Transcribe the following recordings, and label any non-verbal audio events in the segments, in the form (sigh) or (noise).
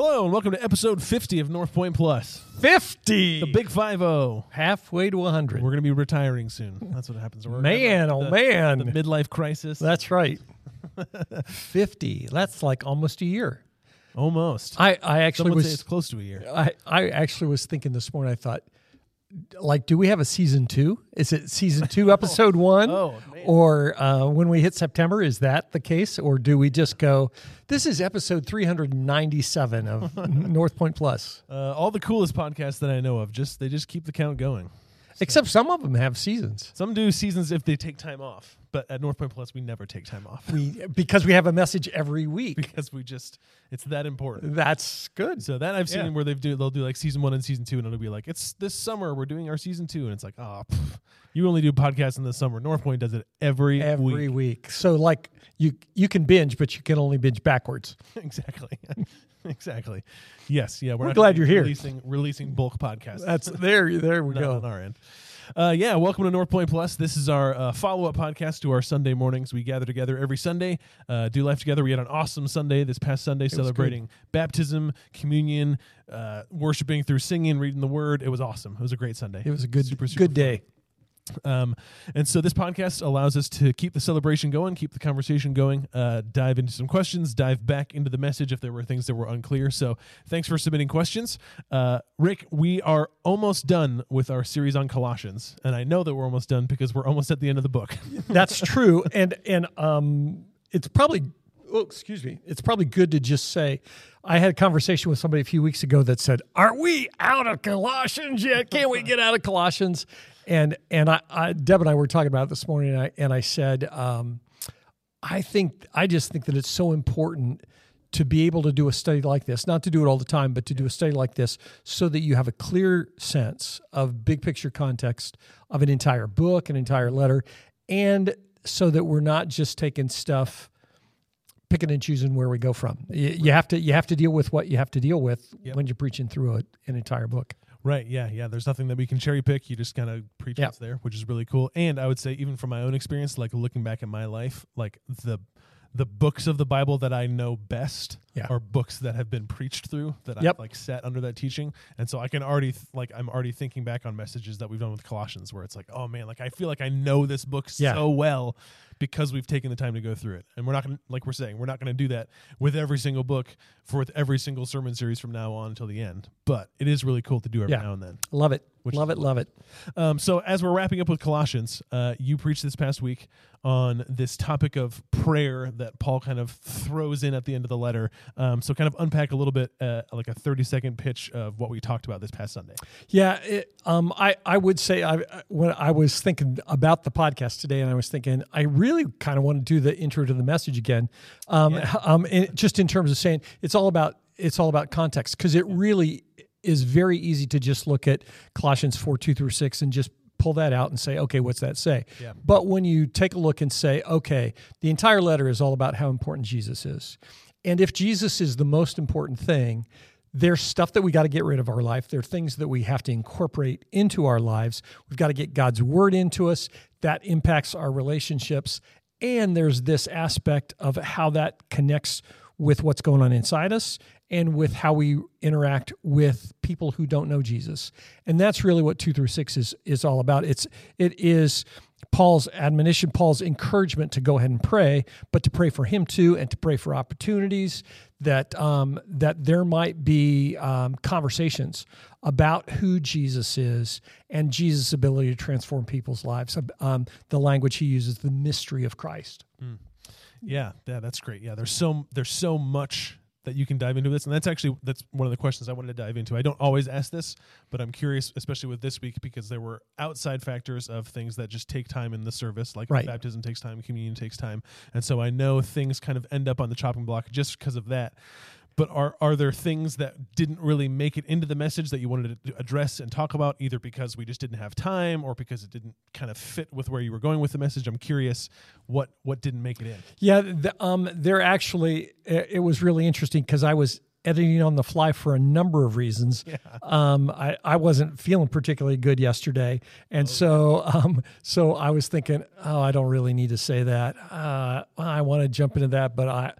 Hello and welcome to episode 50 of North Point Plus, 50. the Big Five O. halfway to 100. We're going to be retiring soon. That's what happens. We're Man, oh man. the midlife crisis. That's right. (laughs) 50. That's like almost a year. Almost. I, I actually would say it's was close to a year. I, I actually was thinking this morning I thought like do we have a season 2? Is it season 2 (laughs) episode 1? Oh. Or uh, when we hit September is that the case or do we just go this is episode 397 of (laughs) North Point Plus? Uh, all the coolest podcasts that I know of, just they just keep the count going. Except some of them have seasons. Some do seasons if they take time off, but at North Point Plus, we never take time off We because we have a message every week. because we just it's that important. That's good. So that I've seen Yeah. where they've do they'll do like season one and season two, and it'll be like it's this summer we're doing our season two, and it's like oh, pff, you only do podcasts in the summer. North Point does it every, every week. week. So like you you can binge, but you can only binge backwards. (laughs) exactly, (laughs) (laughs) exactly. Yes, yeah. We're, not glad you're here. Releasing releasing bulk podcasts. That's there. There we (laughs) not on our end. Uh, yeah, welcome to North Point Plus. This is our uh, follow up podcast to our Sunday mornings. We gather together every Sunday, uh, do life together. We had an awesome Sunday this past Sunday celebrating baptism, communion, uh, worshiping through singing, reading the word. It was awesome. It was a great Sunday. It was a good Super, super good day. Um, and so this podcast allows us to keep the celebration going, keep the conversation going, uh, dive into some questions, dive back into the message if there were things that were unclear. So thanks for submitting questions. Uh, Rick, we are almost done with our series on Colossians. And I know that we're almost done because we're almost at the end of the book. (laughs) That's true. And and um, it's probably oh excuse me. It's probably good to just say. I had a conversation with somebody a few weeks ago that said, "Are we out of Colossians yet? Can't we get out of Colossians?" And and I, I Deb and I were talking about it this morning, and I and I said, um, I think I just think that it's so important to be able to do a study like this, not to do it all the time, but to do a study like this so that you have a clear sense of big picture context of an entire book, an entire letter, and so that we're not just taking stuff picking and choosing where we go from. You, you have to you have to deal with what you have to deal with Yep. when you're preaching through a, an entire book. Right. Yeah. Yeah. There's nothing that we can cherry pick. You just kind of preach Yeah. what's there, which is really cool. And I would say, even from my own experience, like looking back at my life, like the the books of the Bible that I know best Yeah. are books that have been preached through that Yep. I've like sat under that teaching. And so I can already th- like I'm already thinking back on messages that we've done with Colossians where it's like, oh man, like I feel like I know this book Yeah. so well because we've taken the time to go through it. And we're not gonna like we're saying, we're not gonna do that with every single book for with every single sermon series from now on until the end. But it is really cool to do every Yeah. now and then. Love it. Which love it, love it. Um, so as we're wrapping up with Colossians, uh, you preached this past week on this topic of prayer that Paul kind of throws in at the end of the letter. Um, so kind of unpack a little bit, uh, like a thirty second pitch of what we talked about this past Sunday. Yeah, it, um, I I would say I when I was thinking about the podcast today, and I was thinking I really kind of want to do the intro to the message again, um, um, just in terms of saying it's all about it's all about context because it really is very easy to just look at Colossians four two through six and just pull that out and say, okay, what's that say? Yeah. But when you take a look and say, okay, the entire letter is all about how important Jesus is, and if Jesus is the most important thing there's stuff that we got to get rid of our life. There are things that we have to incorporate into our lives. We've got to get God's word into us. That impacts our relationships. And there's this aspect of how that connects with what's going on inside us and with how we interact with people who don't know Jesus. And that's really what 2 through 6 is is all about. It's it is Paul's admonition, Paul's encouragement to go ahead and pray, but to pray for him too, and to pray for opportunities that um, that there might be um, conversations about who Jesus is and Jesus' ability to transform people's lives. Um, the language he uses, the mystery of Christ. Yeah, yeah, that's great. Yeah, there's so there's so much that you can dive into this, and that's actually that's one of the questions I wanted to dive into. I don't always ask this, but I'm curious, especially with this week, because there were outside factors of things that just take time in the service, like Right. baptism takes time, communion takes time, and so I know things kind of end up on the chopping block just because of that. But are are there things that didn't really make it into the message that you wanted to address and talk about, either because we just didn't have time or because it didn't kind of fit with where you were going with the message? I'm curious what what didn't make it in. Yeah, the, um, they're actually. It was really interesting because I was editing on the fly for a number of reasons. Um, I, I wasn't feeling particularly good yesterday, and so um, so I was thinking, oh, I don't really need to say that. Uh, I want to jump into that, but I.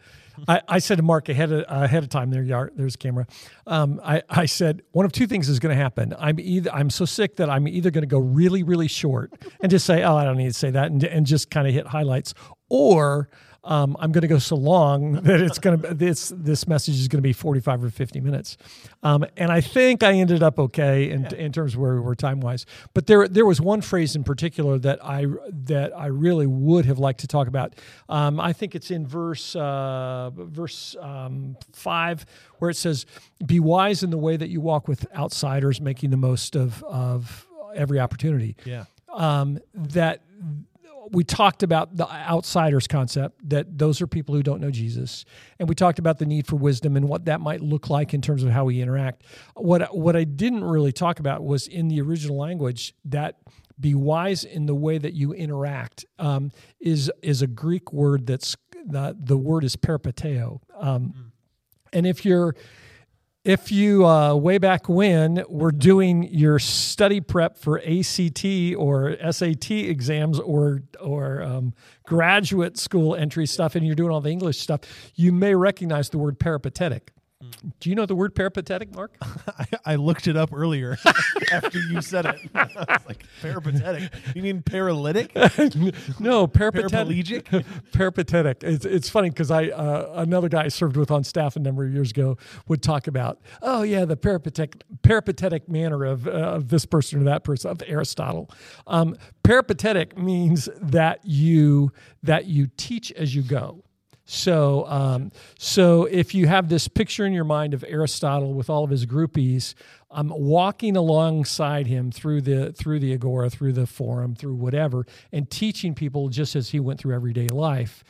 I, I said to Mark ahead of, ahead of time. There you are. There's a camera. Um, I, I said one of two things is going to happen. I'm either I'm so sick that I'm either going to go really really short and just say, oh, I don't need to say that, and, and just kind of hit highlights, or um, I'm going to go so long (laughs) that it's going to this this message is going to be 45 or 50 minutes, um, and I think I ended up okay in, yeah. in terms of where we were time wise. But there there was one phrase in particular that I that I really would have liked to talk about. Um, I think it's in verse uh, verse um, five where it says, "Be wise in the way that you walk with outsiders, making the most of of every opportunity." Yeah. Um, that we talked about the outsiders concept that those are people who don't know Jesus, and we talked about the need for wisdom and what that might look like in terms of how we interact. What what I didn't really talk about was in the original language that be wise in the way that you interact um, is is a Greek word that's the the word is peripateo, um, mm. and if you're if you uh, way back when were doing your study prep for ACT or SAT exams or or um, graduate school entry stuff, and you're doing all the English stuff, you may recognize the word peripatetic. Do you know the word peripatetic, Mark? (laughs) I, I, looked it up earlier (laughs) after you said it. (laughs) I was like, peripatetic? You mean paralytic? no, peripatetic. Paraplegic? peripatetic. It's, it's funny because I uh, another guy I served with on staff a number of years ago would talk about, oh yeah, the peripatetic peripatetic manner of, uh, of this person or that person of Aristotle. Um, peripatetic means that you that you teach as you go. So, um, so if you have this picture in your mind of Aristotle with all of his groupies, um, walking alongside him through the through the agora, through the forum, through whatever, and teaching people just as he went through everyday life,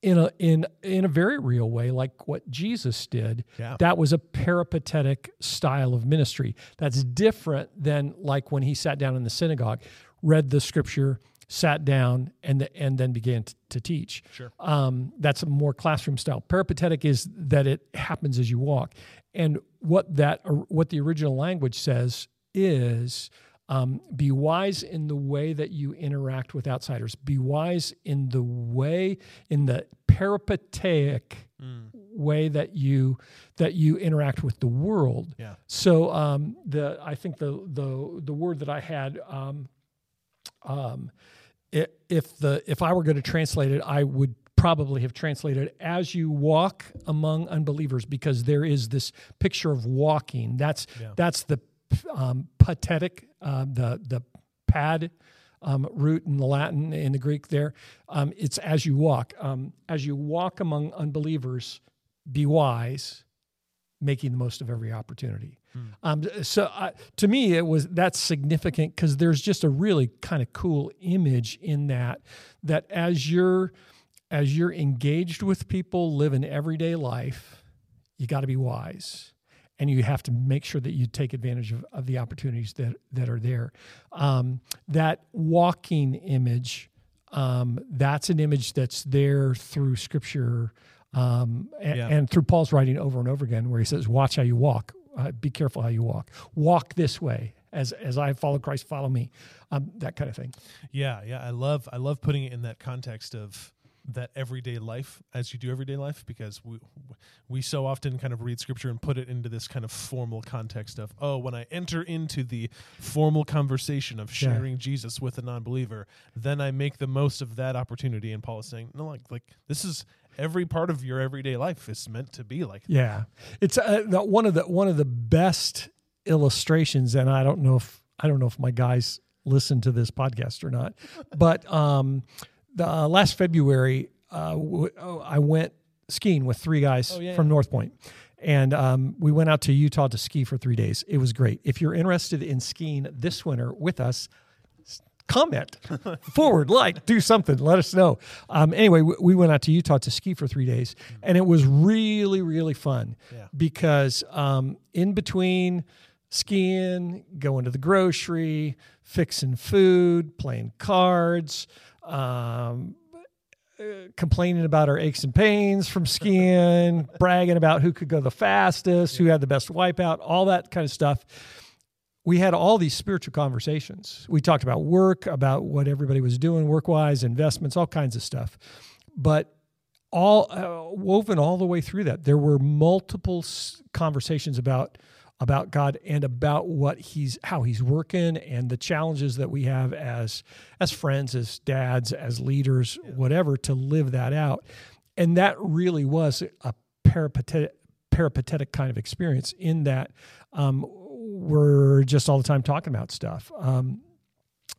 in a in in a very real way, like what Jesus did. Yeah. That was a peripatetic style of ministry. That's different than like when he sat down in the synagogue, read the scripture, sat down and the, and then began to, to teach. Sure. Um, that's a more classroom style. Peripatetic is that it happens as you walk, and what that what the original language says is. Um, be wise in the way that you interact with outsiders. Be wise in the way, in the peripatetic mm. way that you that you interact with the world. Yeah. So um, the I think the the the word that I had um, um, if the if I were going to translate it, I would probably have translated as you walk among unbelievers because there is this picture of walking. That's yeah. that's the um, pathetic, uh, the the pad um, root in the Latin in the Greek. There, um, it's as you walk. Um, as you walk among unbelievers, be wise, making the most of every opportunity. Hmm. Um, so uh, to me, it was that's significant because there's just a really kind of cool image in that that as you're as you're engaged with people, live living everyday life, you got to be wise, and you have to make sure that you take advantage of, of the opportunities that that are there. Um, that walking image, um, that's an image that's there through Scripture. Um, and, yeah. and, through Paul's writing over and over again, where he says, "Watch how you walk, uh, be careful how you walk. Walk this way as as I follow Christ, follow me. Um, that kind of thing. Yeah, yeah. I love I love putting it in that context of that everyday life as you do everyday life because we we so often kind of read scripture and put it into this kind of formal context of oh when I enter into the formal conversation of sharing yeah. Jesus with a non-believer then I make the most of that opportunity and Paul is saying no like like this is every part of your everyday life is meant to be like that. yeah it's uh, one of the one of the best illustrations and i don't know if i don't know if my guys listen to this podcast or not (laughs) but um the uh, last february uh, w- oh, i went skiing with three guys oh, yeah, from yeah. north point and um, we went out to utah to ski for three days it was great if you're interested in skiing this winter with us comment, forward, like, do something, let us know. Um, anyway, we, we, went out to Utah to ski for three days, and it was really, really fun yeah. because um, in between skiing, going to the grocery, fixing food, playing cards, um, uh, complaining about our aches and pains from skiing, (laughs) bragging about who could go the fastest, who had the best wipeout, all that kind of stuff we had all these spiritual conversations. We talked about work, about what everybody was doing work wise, investments, all kinds of stuff. But all uh, woven all the way through that. There were multiple s- conversations about about God and about what he's how he's working and the challenges that we have as as friends, as dads, as leaders, whatever, to live that out. And that really was a peripatetic, peripatetic kind of experience in that um, we're just all the time talking about stuff. Um,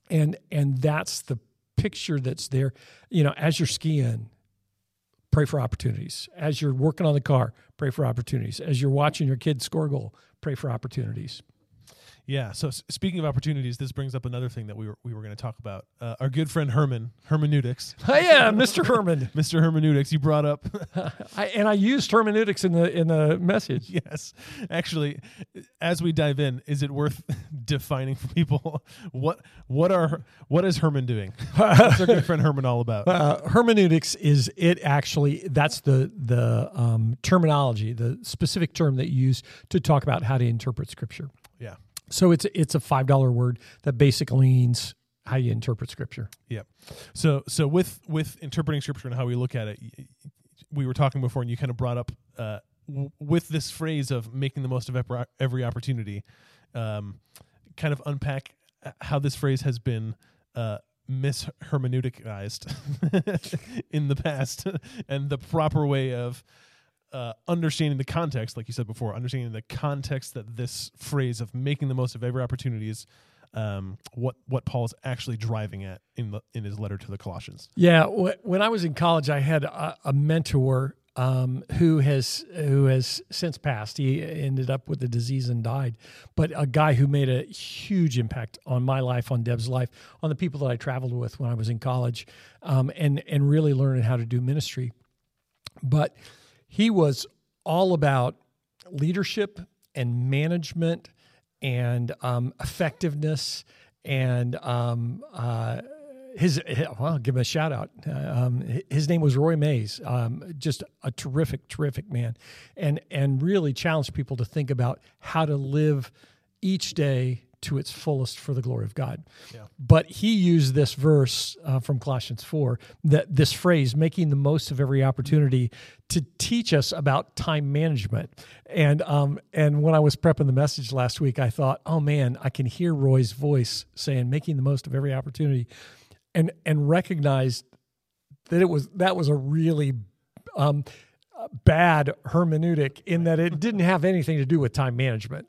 and and that's the picture that's there. You know, as you're skiing, pray for opportunities. As you're working on the car, pray for opportunities. As you're watching your kid score goal, pray for opportunities. Yeah. So speaking of opportunities, this brings up another thing that we were we were going to talk about. Uh, our good friend Herman hermeneutics, (laughs) Oh yeah, Mr. Herman. (laughs) Mr. Hermeneutics. You brought up (laughs) I, and I used hermeneutics in the in the message. yes. Actually, as we dive in, is it worth defining for people what what are what is Herman doing? What's our good friend Herman all about? Uh, hermeneutics is it actually that's the the um, terminology, the specific term that you use to talk about how to interpret scripture. Yeah. So it's it's a five dollar word that basically means how you interpret scripture. Yeah. So so with with interpreting scripture and how we look at it, we were talking before, and you kind of brought up uh, with this phrase of making the most of every- opportunity. Um, kind of unpack how this phrase has been uh, mishermeneuticized (laughs) in the past, (laughs) and the proper way of. Uh, understanding the context, like you said before, understanding the context that this phrase of making the most of every opportunity is um, what what Paul is actually driving at in the in his letter to the Colossians. Yeah, wh- when I was in college, I had a, a mentor um, who has who has since passed. He ended up with the disease and died, but a guy who made a huge impact on my life, on Deb's life, on the people that I traveled with when I was in college, um, and and really learning how to do ministry. But he was all about leadership and management and um, effectiveness and um, uh, his well, I'll give him a shout out. Uh, um, his name was Roy Mays, um, just a terrific, terrific man, and and really challenged people to think about how to live each day to its fullest for the glory of God. Yeah. But he used this verse uh, from Colossians 4, that this phrase, making the most of every opportunity, to teach us about time management. And um, and when I was prepping the message last week, I thought, oh man, I can hear Roy's voice saying, making the most of every opportunity, and and recognized that it was that was a really um, bad hermeneutic in that it didn't have anything to do with time management.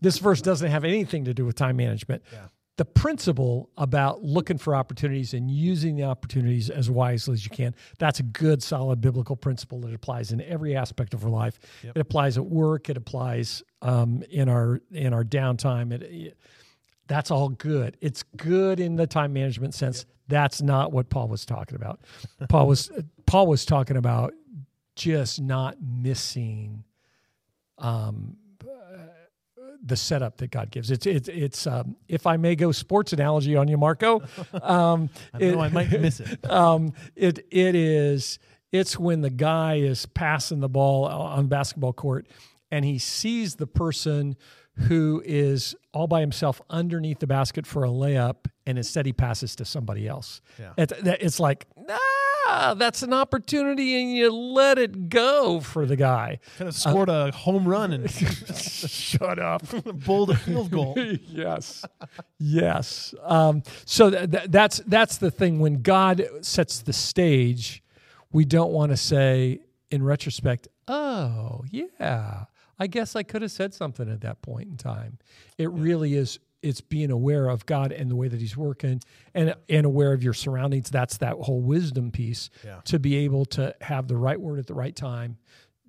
This verse doesn't have anything to do with time management. Yeah. The principle about looking for opportunities and using the opportunities as wisely as you can, that's a good, solid biblical principle that applies in every aspect of our life. Yep. It applies at work, it applies um, in our in our downtime. It, it- that's all good. It's good in the time management sense. That's not what Paul was talking about. Paul was (laughs) Paul was talking about just not missing um, the setup that God gives. It's it's it's um, if I may go sports analogy on you, Marco. (laughs) Um, I know I might miss it. (laughs) um, it it is it's when the guy is passing the ball on basketball court and he sees the person who is all by himself underneath the basket for a layup and instead he passes to somebody else. Yeah. It's, it's like, ah, that's an opportunity and you let it go for the guy. Kind of scored a home run and (laughs) Shut up. (laughs) bowled a field goal. (laughs) yes, yes. Um, so th- th- that's that's the thing. When God sets the stage, we don't want to say, in retrospect, "Oh, yeah, I guess I could have said something at that point in time." It really is. It's being aware of God and the way that He's working, and and aware of your surroundings. That's that whole wisdom piece Yeah. to be able to have the right word at the right time,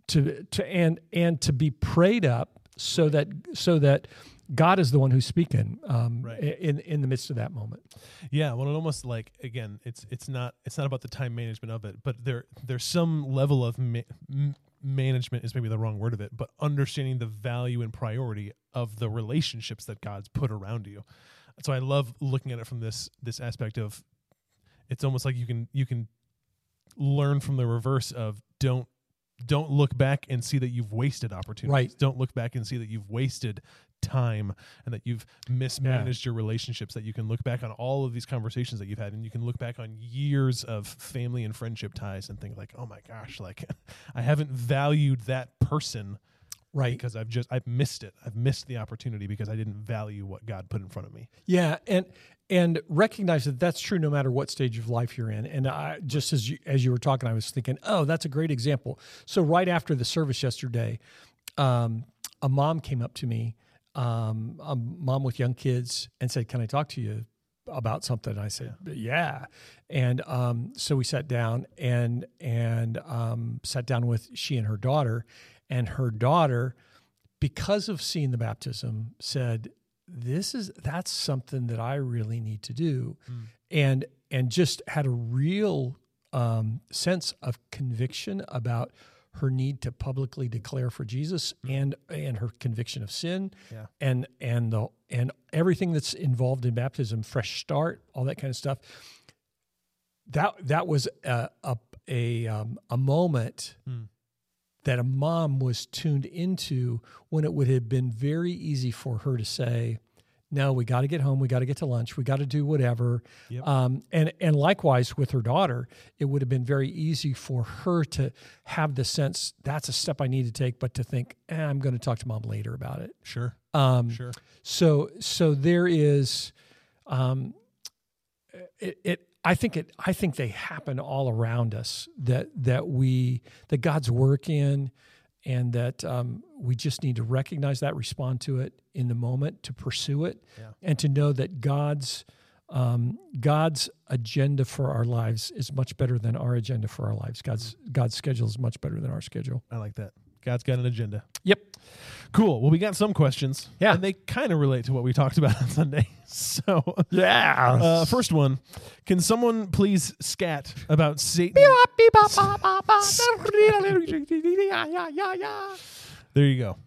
to to and and to be prayed up so that so that God is the one who's speaking um, Right. in in the midst of that moment. Yeah, well, it almost like again, it's it's not it's not about the time management of it, but there there's some level of ma- m- management is maybe the wrong word of it, but understanding the value and priority of the relationships that God's put around you. So I love looking at it from this this aspect of it's almost like you can you can learn from the reverse of don't don't look back and see that you've wasted opportunities. Right. Don't look back and see that you've wasted time and that you've mismanaged your relationships that you can look back on all of these conversations that you've had and you can look back on years of family and friendship ties and think like oh my gosh like (laughs) i haven't valued that person right because i've just i've missed it i've missed the opportunity because i didn't value what god put in front of me Yeah, and and recognize that that's true no matter what stage of life you're in. And I just as you, as you were talking, I was thinking, oh, that's a great example. So right after the service yesterday, um, a mom came up to me, um, a mom with young kids, and said, "Can I talk to you about something?" I said, "Yeah." And um, so we sat down and and um, sat down with she and her daughter, and her daughter, because of seeing the baptism, said, "This is that's something that I really need to do," and and just had a real um, sense of conviction about her need to publicly declare for Jesus and and her conviction of sin Yeah. and and the and everything that's involved in baptism, fresh start, all that kind of stuff. That that was a a a, um, a moment Hmm. that a mom was tuned into when it would have been very easy for her to say, "No, we got to get home. We got to get to lunch. We got to do whatever." Yep. Um, and and likewise with her daughter, it would have been very easy for her to have the sense that's a step I need to take, but to think, eh, "I'm going to talk to mom later about it." sure Um, sure so so there is, um, it, it. I think it. I think they happen all around us. That that we that God's work in, and that um, we just need to recognize that, respond to it in the moment, to pursue it, Yeah. and to know that God's um, God's agenda for our lives is much better than our agenda for our lives. God's God's schedule is much better than our schedule. i like that god's got an agenda Yep. cool well we got some questions Yeah. and they kind of relate to what we talked about (laughs) on sunday so Yeah. Uh, first one, can someone please scat about Satan? There you go.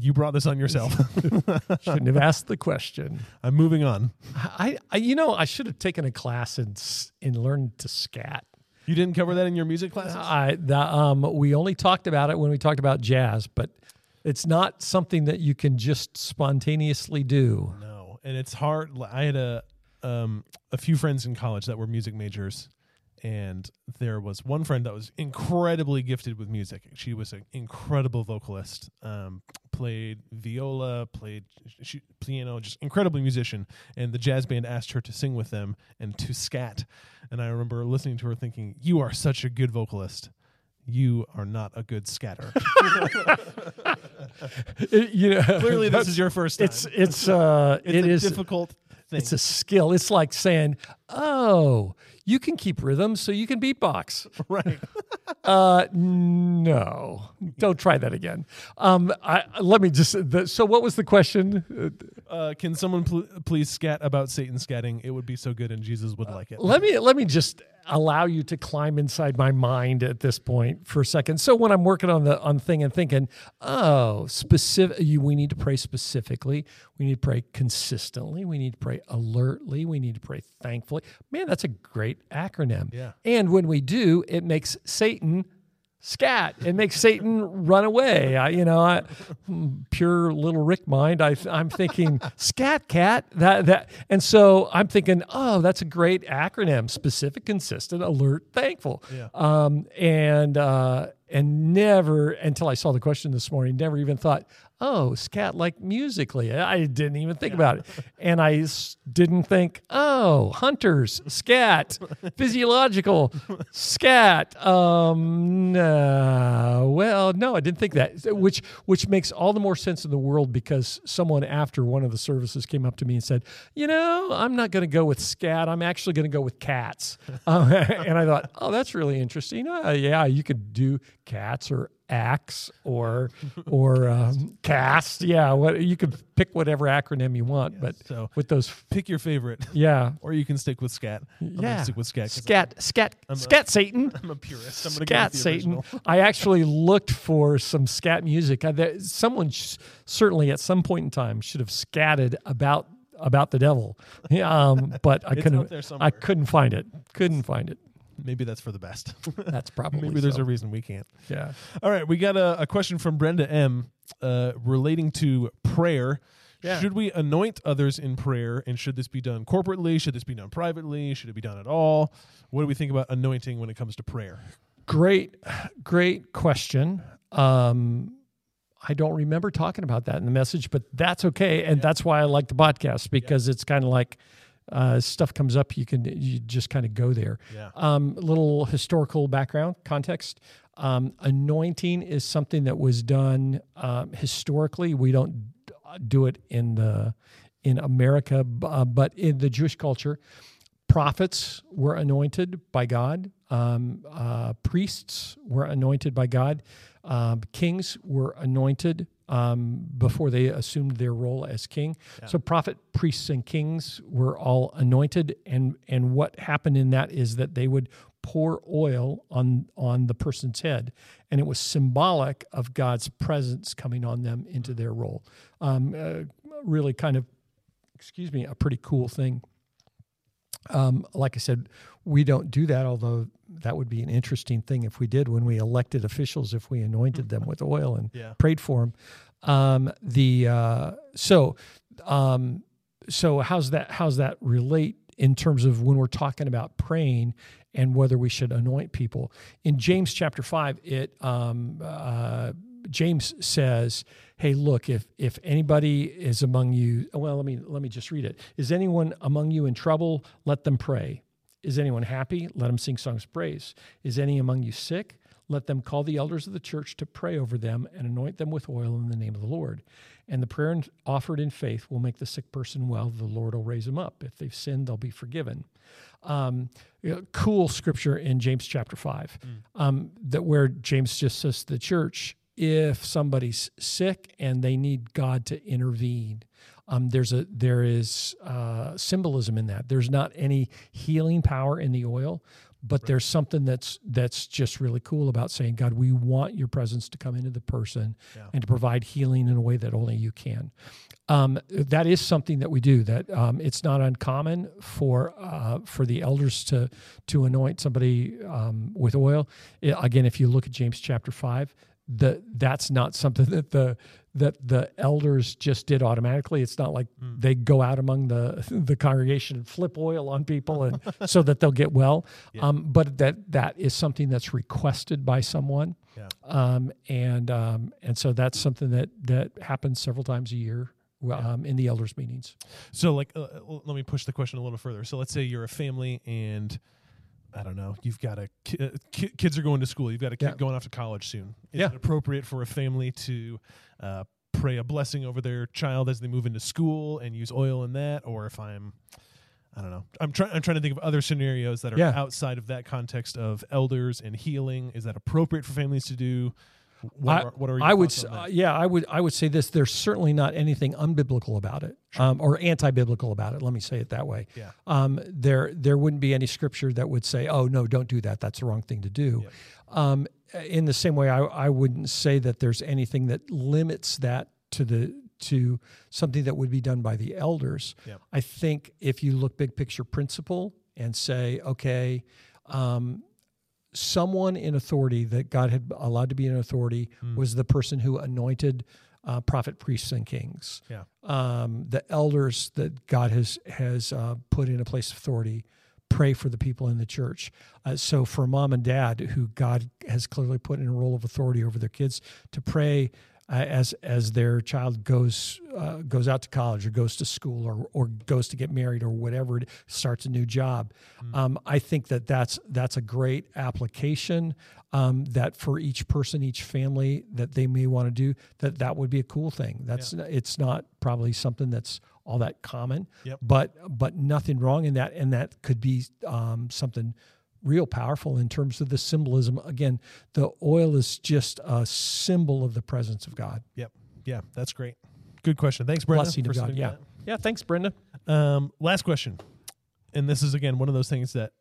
You brought this on yourself. (laughs) Shouldn't have asked the question. I'm moving on. I, I, you know, I should have taken a class and and learned to scat. You didn't cover that in your music classes? I, the, um, we only talked about it when we talked about jazz, but it's not something that you can just spontaneously do. No, and it's hard. I had a um, a few friends in college that were music majors, and there was one friend that was incredibly gifted with music. She was an incredible vocalist. Um, played viola, played sh- piano, just incredibly musician. And the jazz band asked her to sing with them and to scat. And I remember listening to her thinking, "You are such a good vocalist." You are not a good scatter. (laughs) It- you know, Clearly, this is your first time. it's it's uh, It's it a is difficult thing. it's a skill. It's like saying, "Oh, you can keep rhythm, so you can beatbox." (laughs) right. (laughs) Uh, no, don't try that again. Um, I let me just. The, so, what was the question? Uh, can someone pl- please scat about Satan scatting? It would be so good, and Jesus would like it. Let me let me just allow you to climb inside my mind at this point for a second. So when I'm working on the on thing and thinking, oh, specific, you, we need to pray specifically. We need to pray consistently. We need to pray alertly. We need to pray thankfully. Man, that's a great acronym. Yeah. And when we do, it makes Satan scat. It makes Satan run away. I, you know, I, pure little Rick mind. I, I'm thinking scat cat. That that, and so I'm thinking, oh, that's a great acronym: specific, consistent, alert, thankful. Yeah. Um, and uh, and never until I saw the question this morning, never even thought, oh, scat like musically. I didn't even think about it, (laughs) and I s- didn't think, oh, hunters, scat, (laughs) physiological, scat. Um, no, well, no, I didn't think that, which which makes all the more sense in the world because someone after one of the services came up to me and said, you know, I'm not going to go with scat. I'm actually going to go with cats. (laughs) Uh, and I thought, oh, that's really interesting. Uh, yeah, you could do cats or axe or or um, cast. Yeah, what you could pick whatever acronym you want, but so with those, pick your favorite, yeah, (laughs) or you can stick with scat. I'm yeah, stick with scat. scat, scat, I'm a- scat, Satan. (laughs) I'm a purist. I'm gonna Scat go Satan. I actually looked for some scat music. I, there, someone sh- certainly at some point in time should have scatted about about the devil, (laughs) Yeah, um, but I couldn't. I couldn't find it. Couldn't find it. Maybe that's for the best. (laughs) That's probably maybe there's so. a reason we can't. yeah. All right, we got a, a question from Brenda M. Uh, relating to prayer. Yeah. Should we anoint others in prayer, and should this be done corporately? Should this be done privately? Should it be done at all? What do we think about anointing when it comes to prayer? Great, great question. Um, I don't remember talking about that in the message, but that's okay, and that's why I like the podcast because it's kind of like uh, stuff comes up, you can you just kind of go there. Yeah. Um, little historical background context. Um, anointing is something that was done um, historically. We don't do it in the in America, uh, but in the Jewish culture, prophets were anointed by God. Um, uh, priests were anointed by God. Um, kings were anointed um, before they assumed their role as king. So prophet, priests, and kings were all anointed. And and what happened in that is that they would pour oil on on the person's head, and it was symbolic of God's presence coming on them into their role. Um, uh, really, kind of, excuse me, a pretty cool thing. Um, like I said, we don't do that, although that would be an interesting thing if we did when we elected officials, if we anointed them with oil and Yeah. prayed for them. Um, the uh, so um, so how's that how's that relate in terms of when we're talking about praying and whether we should anoint people in James chapter five? It um, uh, James says, "Hey, look if if anybody is among you, well, let me let me just read it. Is anyone among you in trouble? Let them pray. Is anyone happy? Let them sing songs of praise. Is any among you sick? Let them call the elders of the church to pray over them and anoint them with oil in the name of the Lord. And the prayer offered in faith will make the sick person well. The Lord will raise them up. If they've sinned, they'll be forgiven. Um, cool scripture in James chapter 5 um, that where James just says to the church, if somebody's sick and they need God to intervene, um, there's a there is uh, symbolism in that. There's not any healing power in the oil, but there's something that's that's just really cool about saying, God, we want your presence to come into the person Yeah. and to provide healing in a way that only you can. Um, that is something that we do. That um, it's not uncommon for uh, for the elders to to anoint somebody um, with oil. I- again, if you look at James chapter five, the that's not something (laughs) that the that the elders just did automatically. It's not like they go out among the (laughs) the congregation and flip oil on people and (laughs) so that they'll get well. Um, but that that is something that's requested by someone. Yeah. Um, and um, and so that's something that that happens several times a year um, in the elders meetings. So, like, uh, uh, let me push the question a little further. So, let's say you're a family and I don't know, you've got a ki- uh, ki- kids are going to school. You've got a kid Yeah. going off to college soon. Is Yeah. it appropriate for a family to uh, pray a blessing over their child as they move into school and use oil in that? Or if I'm, I don't know, I'm trying. I'm trying to think of other scenarios that are Yeah. outside of that context of elders and healing. Is that appropriate for families to do? What I, are, what are I would, uh, yeah, I would, I would say this. There's certainly not anything unbiblical about it, um, or anti-biblical about it. Let me say it that way. Yeah. Um, there, there wouldn't be any scripture that would say, "Oh no, don't do that. That's the wrong thing to do." Yep. Um, in the same way, I, I wouldn't say that there's anything that limits that to the to something that would be done by the elders. Yep. I think if you look big picture principle and say, okay, um, someone in authority that God had allowed to be in authority Hmm. was the person who anointed uh, prophet, priests, and kings. Yeah. Um, the elders that God has has uh, put in a place of authority pray for the people in the church. Uh, so for mom and dad, who God has clearly put in a role of authority over their kids, to pray as as their child goes uh, goes out to college or goes to school or or goes to get married or whatever, it starts a new job. Um, I think that that's that's a great application. Um, that for each person, each family that they may want to do, that that would be a cool thing. That's it's not probably something that's all that common, Yep. but but nothing wrong in that, and that could be um, something real powerful in terms of the symbolism. Again, the oil is just a symbol of the presence of God. Yep. Yeah, that's great. Good question. Thanks, Brenda. Blessing for of God. Yeah, that. yeah. Thanks, Brenda. Um, last question, and this is again one of those things that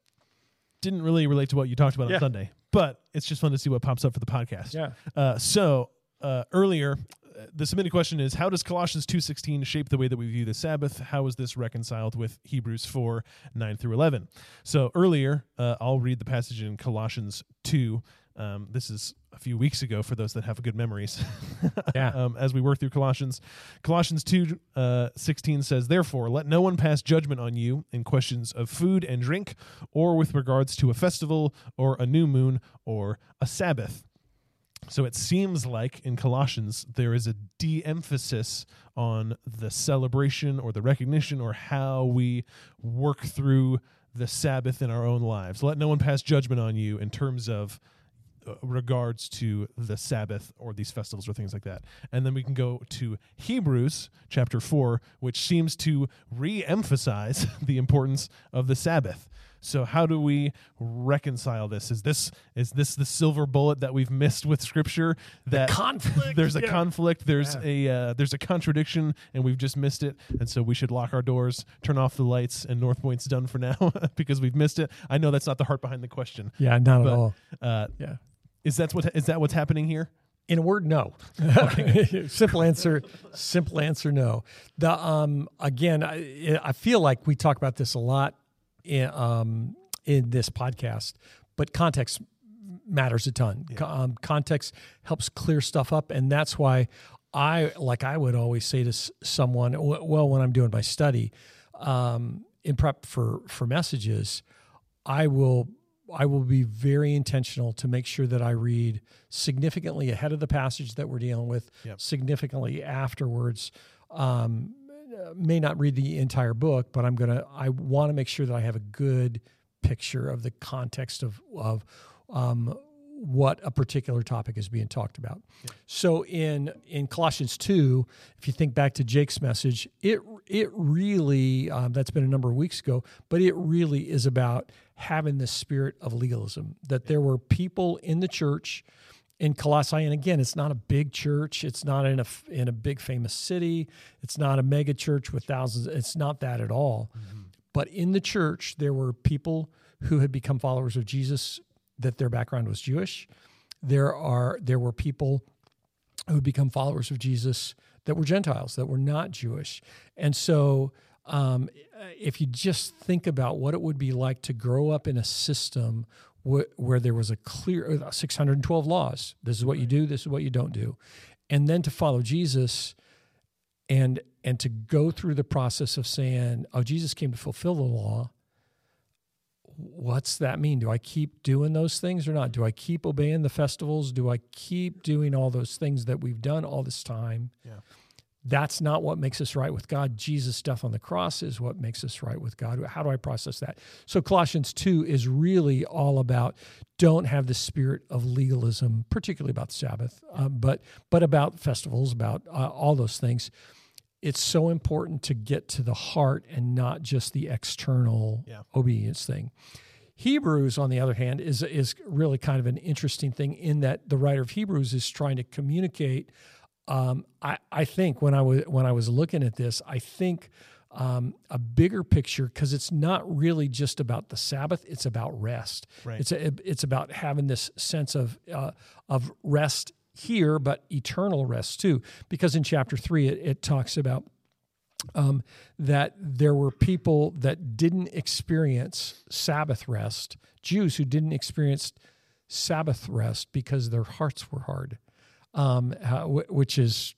didn't really relate to what you talked about Yeah. on Sunday, but it's just fun to see what pops up for the podcast. Yeah. Uh, so uh, earlier, the submitted question is how does Colossians 2:16 shape the way that we view the Sabbath? How is this reconciled with Hebrews 4 9 through 11? So earlier, uh, I'll read the passage in Colossians 2. Um, this is a few weeks ago for those that have good memories. (laughs) Yeah. um, as we work through Colossians, Colossians 2 uh, 16 says, Therefore, let no one pass judgment on you in questions of food and drink, or with regards to a festival, or a new moon, or a Sabbath. So it seems like in Colossians there is a de emphasis on the celebration or the recognition or how we work through the Sabbath in our own lives. Let no one pass judgment on you in terms of uh, regards to the Sabbath or these festivals or things like that. And then we can go to Hebrews chapter 4, which seems to re emphasize (laughs) the importance of the Sabbath. So how do we reconcile this? Is this is this the silver bullet that we've missed with Scripture? That conflict, (laughs) there's a yeah. conflict. There's a uh, there's a contradiction, and we've just missed it. And so we should lock our doors, turn off the lights, and North Point's done for now (laughs) because we've missed it. I know that's not the heart behind the question. Yeah, not But- at all. Uh, Yeah. is that what is that what's happening here? In a word, no. (laughs) simple answer. Simple answer, no. The um again, I, I feel like we talk about this a lot in um in this podcast, but context matters a ton. Co- Um, context helps clear stuff up, and that's why I like I would always say to s- someone, well, when I'm doing my study, um, in prep for for messages, I will I will be very intentional to make sure that I read significantly ahead of the passage that we're dealing with, Yep. significantly afterwards. Um, may not read the entire book, but I'm gonna. I want to make sure that I have a good picture of the context of of um, what a particular topic is being talked about. So in in Colossians two, if you think back to Jake's message, it it really um, that's been a number of weeks ago, but it really is about having the spirit of legalism. That there were people in the church in Colossae, and again, it's not a big church. It's not in a in a big famous city. It's not a mega church with thousands. It's not that at all. But in the church, there were people who had become followers of Jesus that their background was Jewish. There are there were people who had become followers of Jesus that were Gentiles, that were not Jewish. And so, um, if you just think about what it would be like to grow up in a system wh- where there was a clear uh, 612 laws this is what you do, this is what you don't do, and then to follow Jesus and and to go through the process of saying, "Oh, Jesus came to fulfill the law." What's that mean? Do I keep doing those things or not? Do I keep obeying the festivals? Do I keep doing all those things that we've done all this time? Yeah. That's not what makes us right with God. Jesus' death on the cross is what makes us right with God. How do I process that? So, Colossians 2 is really all about don't have the spirit of legalism, particularly about the Sabbath, um, but, but about festivals, about uh, all those things. It's so important to get to the heart and not just the external Yeah. obedience thing. Hebrews, on the other hand, is is really kind of an interesting thing in that the writer of Hebrews is trying to communicate. Um, I I think when I was when I was looking at this, I think um, a bigger picture because it's not really just about the Sabbath; it's about rest. Right. It's a, it's about having this sense of uh, of rest here, but eternal rest too. Because in chapter three, it, it talks about um, that there were people that didn't experience Sabbath rest, Jews who didn't experience Sabbath rest because their hearts were hard, um, how- which is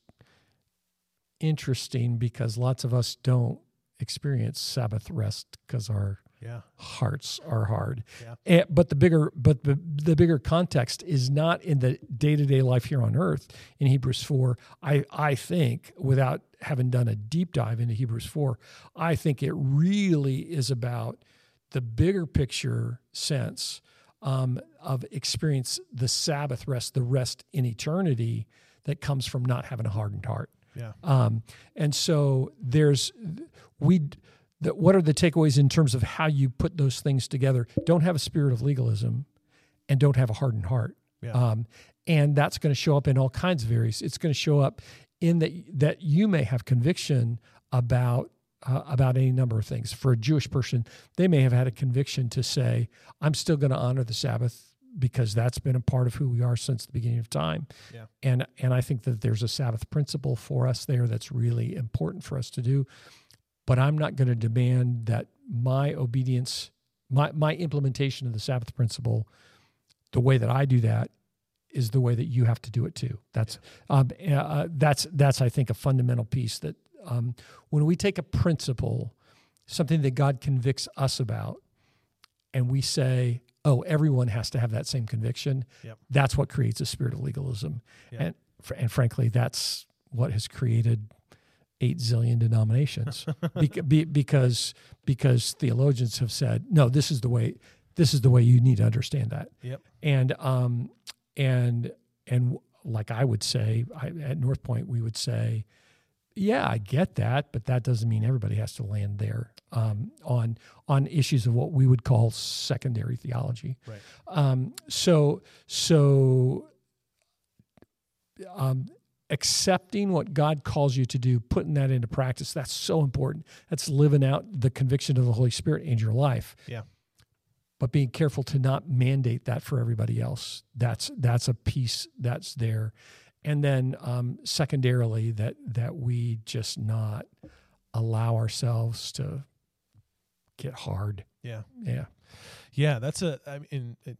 interesting because lots of us don't experience Sabbath rest because our Yeah. hearts are hard. Yeah. Eh, but the bigger but the, the bigger context is not in the day-to-day life here on earth in Hebrews 4. I I think without having done a deep dive into Hebrews 4, I think it really is about the bigger picture sense um, of experience the Sabbath rest, the rest in eternity that comes from not having a hardened heart. Yeah. Um, and so there's we the, what are the takeaways in terms of how you put those things together? Don't have a spirit of legalism, and don't have a hardened heart. Yeah. Um, and that's going to show up in all kinds of areas. It's going to show up in that that you may have conviction about uh, about any number of things. For a Jewish person, they may have had a conviction to say, "I'm still going to honor the Sabbath because that's been a part of who we are since the beginning of time. Yeah. And and I think that there's a Sabbath principle for us there that's really important for us to do. But I'm not going to demand that my obedience, my my implementation of the Sabbath principle, the way that I do that is the way that you have to do it too. That's um, uh, that's that's I think a fundamental piece that um, when we take a principle, something that God convicts us about, and we say, "Oh, everyone has to have that same conviction," Yep. that's what creates a spirit of legalism, Yeah. and and frankly, that's what has created eight zillion denominations (laughs) Bec- be, because because theologians have said, "No, this is the way. This is the way you need to understand that." Yep. and um and and like I would say I, at North Point we would say yeah I get that but that doesn't mean everybody has to land there um, on on issues of what we would call secondary theology Right. um, so so um, accepting what God calls you to do putting that into practice that's so important that's living out the conviction of the Holy Spirit in your life Yeah. but being careful to not mandate that for everybody else. That's that's a piece that's there, and then um, secondarily that that we just not allow ourselves to get hard. Yeah. Yeah, Yeah, that's a. I mean, it,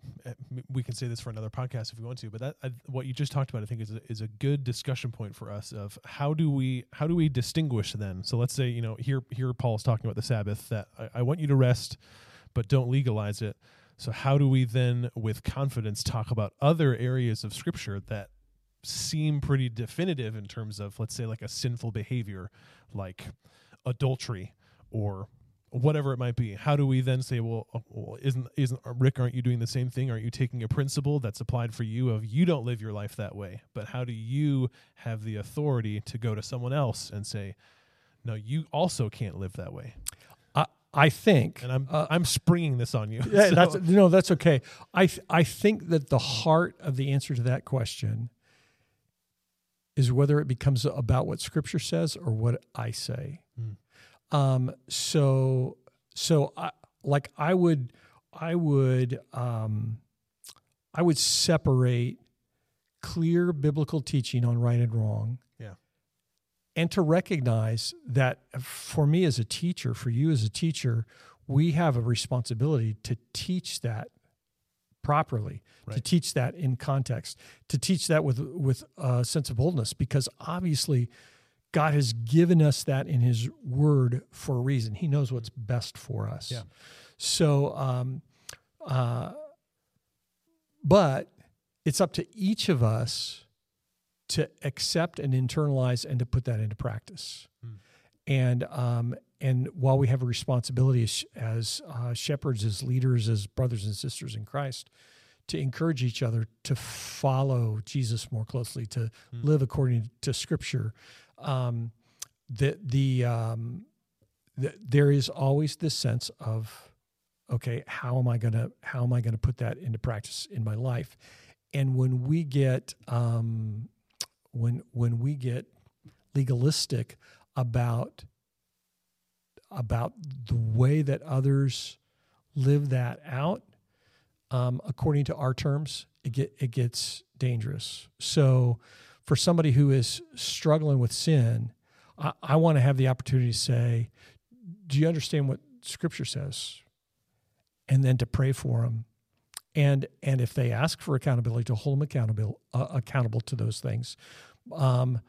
we can say this for another podcast if we want to, but that I, what you just talked about, I think, is a, is a good discussion point for us of how do we how do we distinguish then? So let's say you know here here Paul's talking about the Sabbath that I, I want you to rest, but don't legalize it. So how do we then, with confidence, talk about other areas of Scripture that seem pretty definitive in terms of, let's say, like a sinful behavior, like adultery or whatever it might be. How do we then say well, uh, well isn't isn't uh, rick aren't you doing the same thing? Aren't you taking a principle that's applied for you of you don't live your life that way but how do you have the authority to go to someone else and say no you also can't live that way? I I think and i'm uh, i'm springing this on you. Yeah, (laughs) So- that's no, that's okay. I th- I think that the heart of the answer to that question is whether it becomes about what Scripture says or what I say. Mm. Um, so so I, like I would I would um, I would separate clear biblical teaching on right and wrong. Yeah. And to recognize that for me as a teacher, for you as a teacher, we have a responsibility to teach that properly, to teach that in context, to teach that with with a sense of boldness, because obviously God has given us that in His Word for a reason. He knows what's best for us. Yeah. So, um, uh, but it's up to each of us to accept and internalize and to put that into practice. Hmm. And um, and while we have a responsibility as, as uh, shepherds, as leaders, as brothers and sisters in Christ, to encourage each other to follow Jesus more closely, to Hmm. live according to Scripture, um, the the, um, the there is always this sense of okay how am i going to how am i to put that into practice in my life and when we get um, when when we get legalistic about about the way that others live that out um, according to our terms it get it gets dangerous. So for somebody who is struggling with sin i, I want to have the opportunity to say do you understand what scripture says? And then to pray for them and and if they ask for accountability to hold them accountable uh, accountable to those things. Um,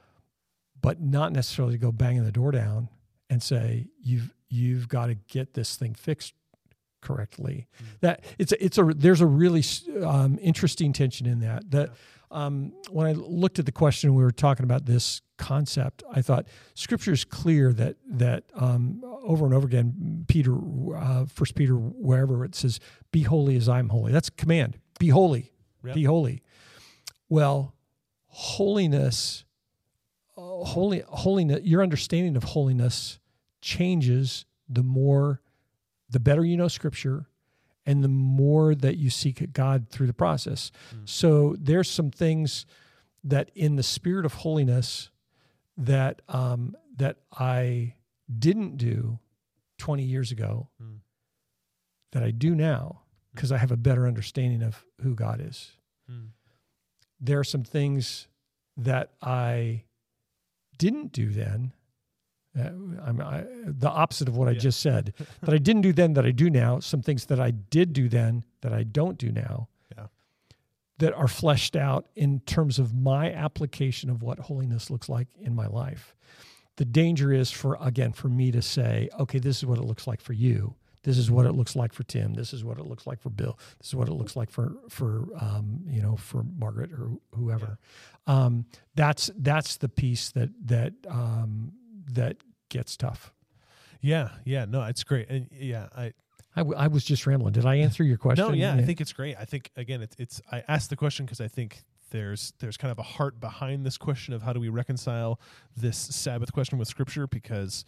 but not necessarily go banging the door down and say you've you've got to get this thing fixed correctly. That it's a, it's a there's a really um, interesting tension in that that um, when I looked at the question we were talking about this concept I thought scripture is clear that that um, over and over again Peter uh, first Peter wherever it says be holy as I'm holy. That's a command. Be holy. Yep. be holy. Well holiness uh, holy holiness your understanding of holiness changes the more the better you know scripture and the more that you seek God through the process. So there's some things that in the spirit of holiness that um, that I didn't do 20 years ago Mm. that I do now. because I have a better understanding of who God is. Hmm. There are some things that I didn't do then. Uh, I'm I, the opposite of what I just said. (laughs) that I didn't do then that I do now. Some things that I did do then that I don't do now. Yeah. That are fleshed out in terms of my application of what holiness looks like in my life. The danger is for again for me to say, okay, this is what it looks like for you. This is what it looks like for Tim. This is what it looks like for Bill. This is what it looks like for for um, you know for Margaret or whoever. Um, that's that's the piece that that um, that gets tough. Yeah, yeah, no, it's great, and yeah, I I, w- I was just rambling. Did I answer your question? no, yeah, I think it's great. I think again, it's it's. I asked the question because I think there's there's kind of a heart behind this question of how do we reconcile this Sabbath question with Scripture because.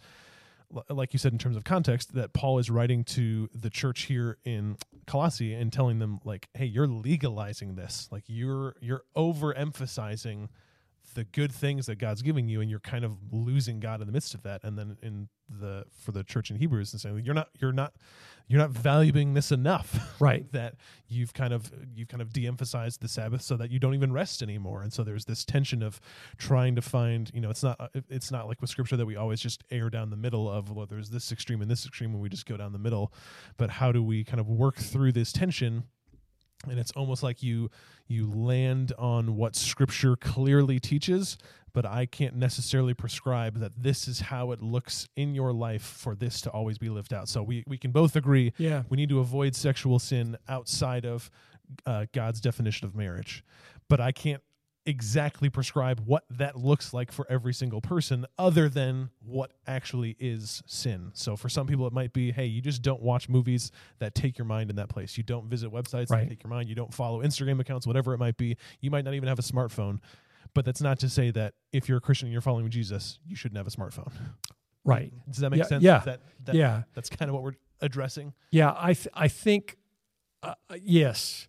l- Like you said, in terms of context, that Paul is writing to the church here in Colossae and telling them, like, "Hey, you're legalizing this. Like, you're you're overemphasizing the good things that God's giving you, and you're kind of losing God in the midst of that. And then in the for the church in Hebrews, and saying you're not you're not you're not valuing this enough, (laughs) Right. that you've kind of you've kind of de-emphasized the Sabbath so that you don't even rest anymore. And so there's this tension of trying to find, you know, it's not uh, it's not like with Scripture that we always just air down the middle of well, there's this extreme and this extreme, and we just go down the middle. But how do we kind of work through this tension? And it's almost like you you land on what scripture clearly teaches but i can't necessarily prescribe that this is how it looks in your life for this to always be lived out so we we can both agree Yeah. we need to avoid sexual sin outside of uh, god's definition of marriage but i can't exactly prescribe what that looks like for every single person other than what actually is sin. So for some people it might be hey you just don't watch movies that take your mind in that place. You don't visit websites Right. that take your mind. You don't follow instagram accounts whatever it might be. You might not even have a smartphone. But that's not to say that if you're a christian and you're following jesus you shouldn't have a smartphone. Right. does that make Yeah, sense? yeah, that, that yeah. that's kind of what we're addressing? Yeah, I th- I think uh, yes,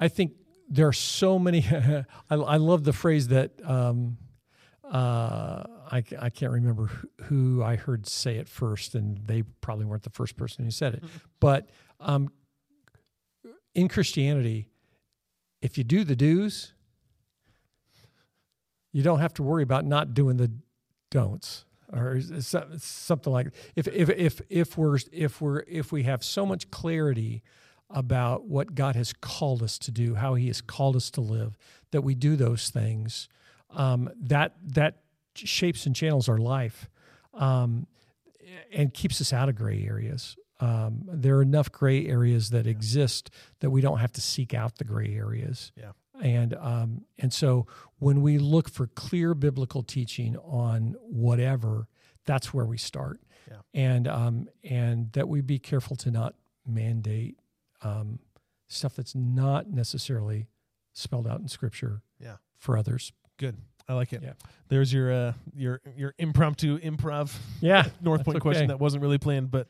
I think there are so many. (laughs) I, I love the phrase that um, uh, I I can't remember who, I heard say it first, and they probably weren't the first person who said it, but um, in Christianity, if you do the do's, you don't have to worry about not doing the don'ts or is- is some- something like if if if if we're if we're if we have so much clarity about what God has called us to do, how He has called us to live, that we do those things, um, that that shapes and channels our life, um, and keeps us out of gray areas. Um, there are enough gray areas that exist that we don't have to seek out the gray areas. Yeah. And um, and so when we look for clear biblical teaching on whatever, that's where we start. Yeah. And um, and that we be careful to not mandate um, stuff that's not necessarily spelled out in Scripture. Yeah. For others. Good. I like it. Yeah. There's your uh, your your impromptu improv Yeah. (laughs) North Point okay. question that wasn't really planned, but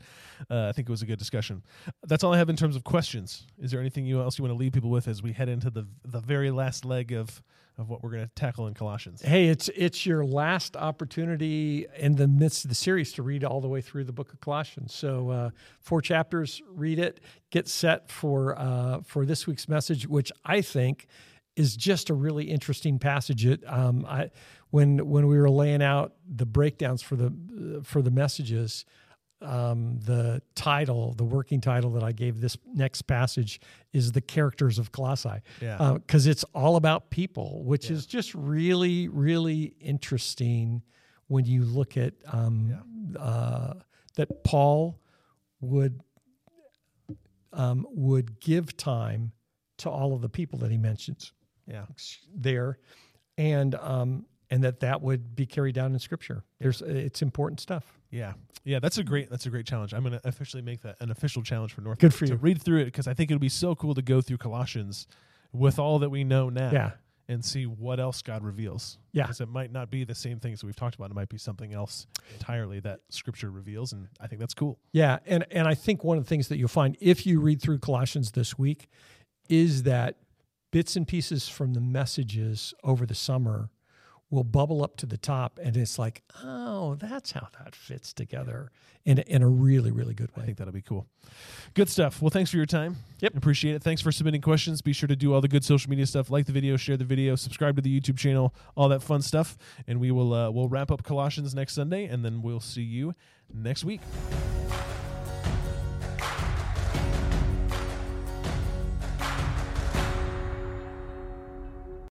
uh, I think it was a good discussion. That's all I have in terms of questions. Is there anything you else you want to leave people with as we head into the the very last leg of of what we're going to tackle in Colossians? Hey, it's it's your last opportunity in the midst of the series to read all the way through the book of Colossians. So uh, four chapters, read it, get set for uh, for this week's message, which I think is just a really interesting passage. It um, I when when we were laying out the breakdowns for the for the messages. Um, the title, the working title that I gave this next passage is the characters of Colossae Yeah. because it's all about people, which Yeah. is just really, really interesting when you look at um, uh, that Paul would um, would give time to all of the people that he mentions yeah. there, and um, and that that would be carried down in Scripture. There's it's important stuff. Yeah, yeah, that's a great that's a great challenge. I'm going to officially make that an official challenge for North. Good for to you. read through it because I think it would be so cool to go through Colossians with all that we know now. Yeah. And see what else God reveals. Yeah. Because it might not be the same things that we've talked about. It might be something else entirely that Scripture reveals, and I think that's cool. Yeah, and and I think one of the things that you'll find if you read through Colossians this week is that bits and pieces from the messages over the summer will bubble up to the top, and it's like, oh, that's how that fits together in a, in a really really good way. I think that'll be cool. Good stuff. Well, thanks for your time. Yep. Appreciate it. Thanks for submitting questions. Be sure to do all the good social media stuff, like the video, share the video, subscribe to the YouTube channel, all that fun stuff. And we will uh, we'll wrap up Colossians next Sunday, and then we'll see you next week.